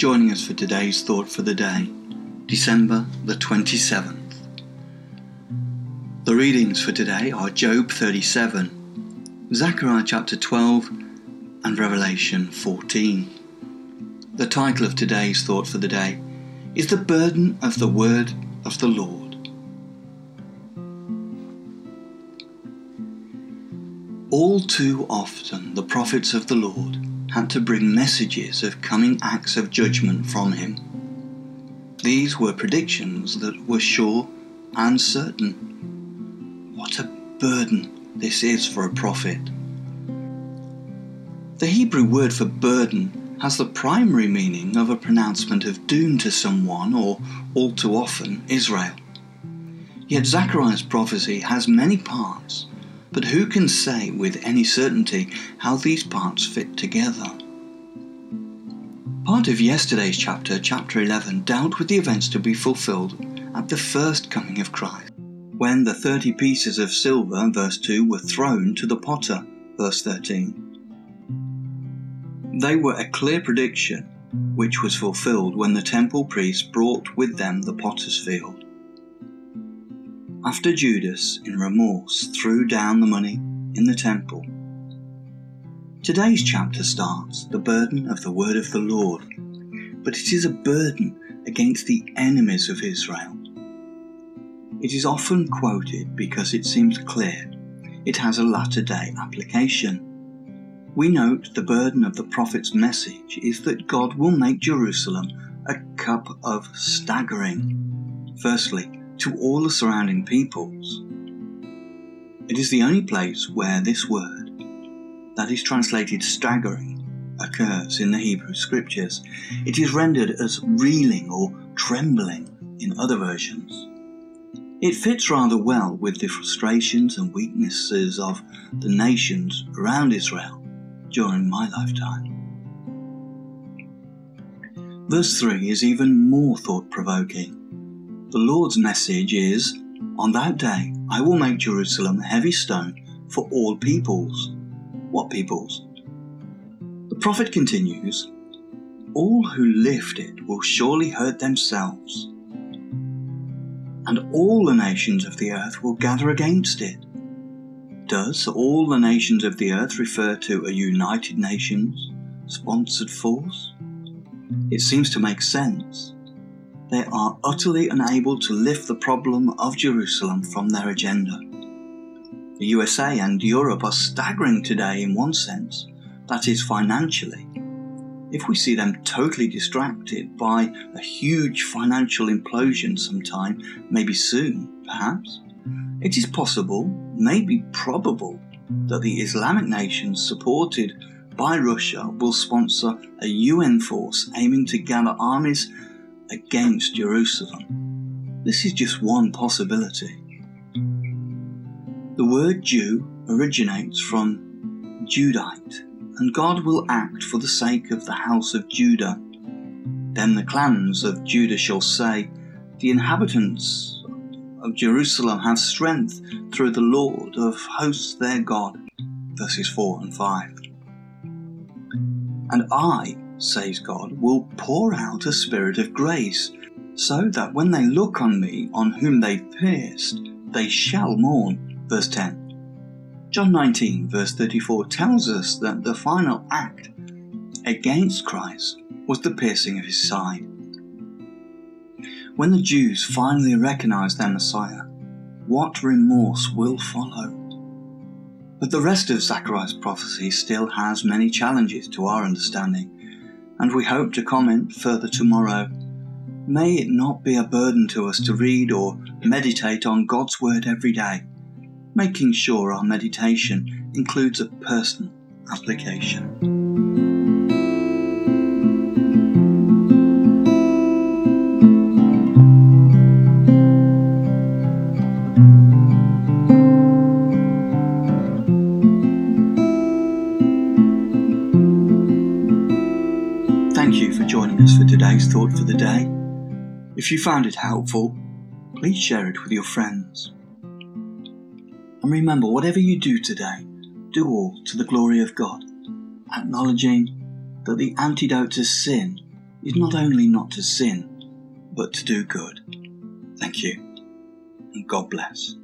joining us for today's thought for the day, December the 27th. The readings for today are Job 37, Zechariah chapter 12, and Revelation 14. The title of today's thought for the day is The Burden of the Word of the Lord. All too often, the prophets of the Lord had to bring messages of coming acts of judgment from him. These were predictions that were sure and certain. What a burden this is for a prophet. The Hebrew word for burden has the primary meaning of a pronouncement of doom to someone, or all too often, Israel. Yet Zechariah's prophecy has many parts but who can say with any certainty how these parts fit together? Part of yesterday's chapter, chapter 11, dealt with the events to be fulfilled at the first coming of Christ, when the 30 pieces of silver, verse 2, were thrown to the potter, verse 13. They were a clear prediction which was fulfilled when the temple priests brought with them the potter's field after Judas, in remorse, threw down the money in the temple. Today's chapter starts the burden of the word of the Lord, but it is a burden against the enemies of Israel. It is often quoted because it seems clear it has a latter day application. We note the burden of the prophet's message is that God will make Jerusalem a cup of staggering. Firstly, to all the surrounding peoples. It is the only place where this word, that is translated staggering, occurs in the Hebrew scriptures. It is rendered as reeling or trembling in other versions. It fits rather well with the frustrations and weaknesses of the nations around Israel during my lifetime. Verse 3 is even more thought provoking. The Lord's message is On that day I will make Jerusalem a heavy stone for all peoples. What peoples? The prophet continues All who lift it will surely hurt themselves, and all the nations of the earth will gather against it. Does all the nations of the earth refer to a United Nations sponsored force? It seems to make sense they are utterly unable to lift the problem of Jerusalem from their agenda. The USA and Europe are staggering today in one sense, that is, financially. If we see them totally distracted by a huge financial implosion sometime, maybe soon, perhaps, it is possible, maybe probable, that the Islamic nations supported by Russia will sponsor a UN force aiming to gather armies against Jerusalem. This is just one possibility. The word Jew originates from Judite, and God will act for the sake of the house of Judah. Then the clans of Judah shall say, The inhabitants of Jerusalem have strength through the Lord of hosts their God. Verses 4 and 5. And I says God, will pour out a spirit of grace, so that when they look on me, on whom they pierced, they shall mourn. Verse 10. John 19, verse 34 tells us that the final act against Christ was the piercing of his side. When the Jews finally recognize their Messiah, what remorse will follow? But the rest of Zechariah's prophecy still has many challenges to our understanding and we hope to comment further tomorrow. May it not be a burden to us to read or meditate on God's Word every day, making sure our meditation includes a personal application. Joining us for today's thought for the day. If you found it helpful, please share it with your friends. And remember, whatever you do today, do all to the glory of God, acknowledging that the antidote to sin is not only not to sin, but to do good. Thank you, and God bless.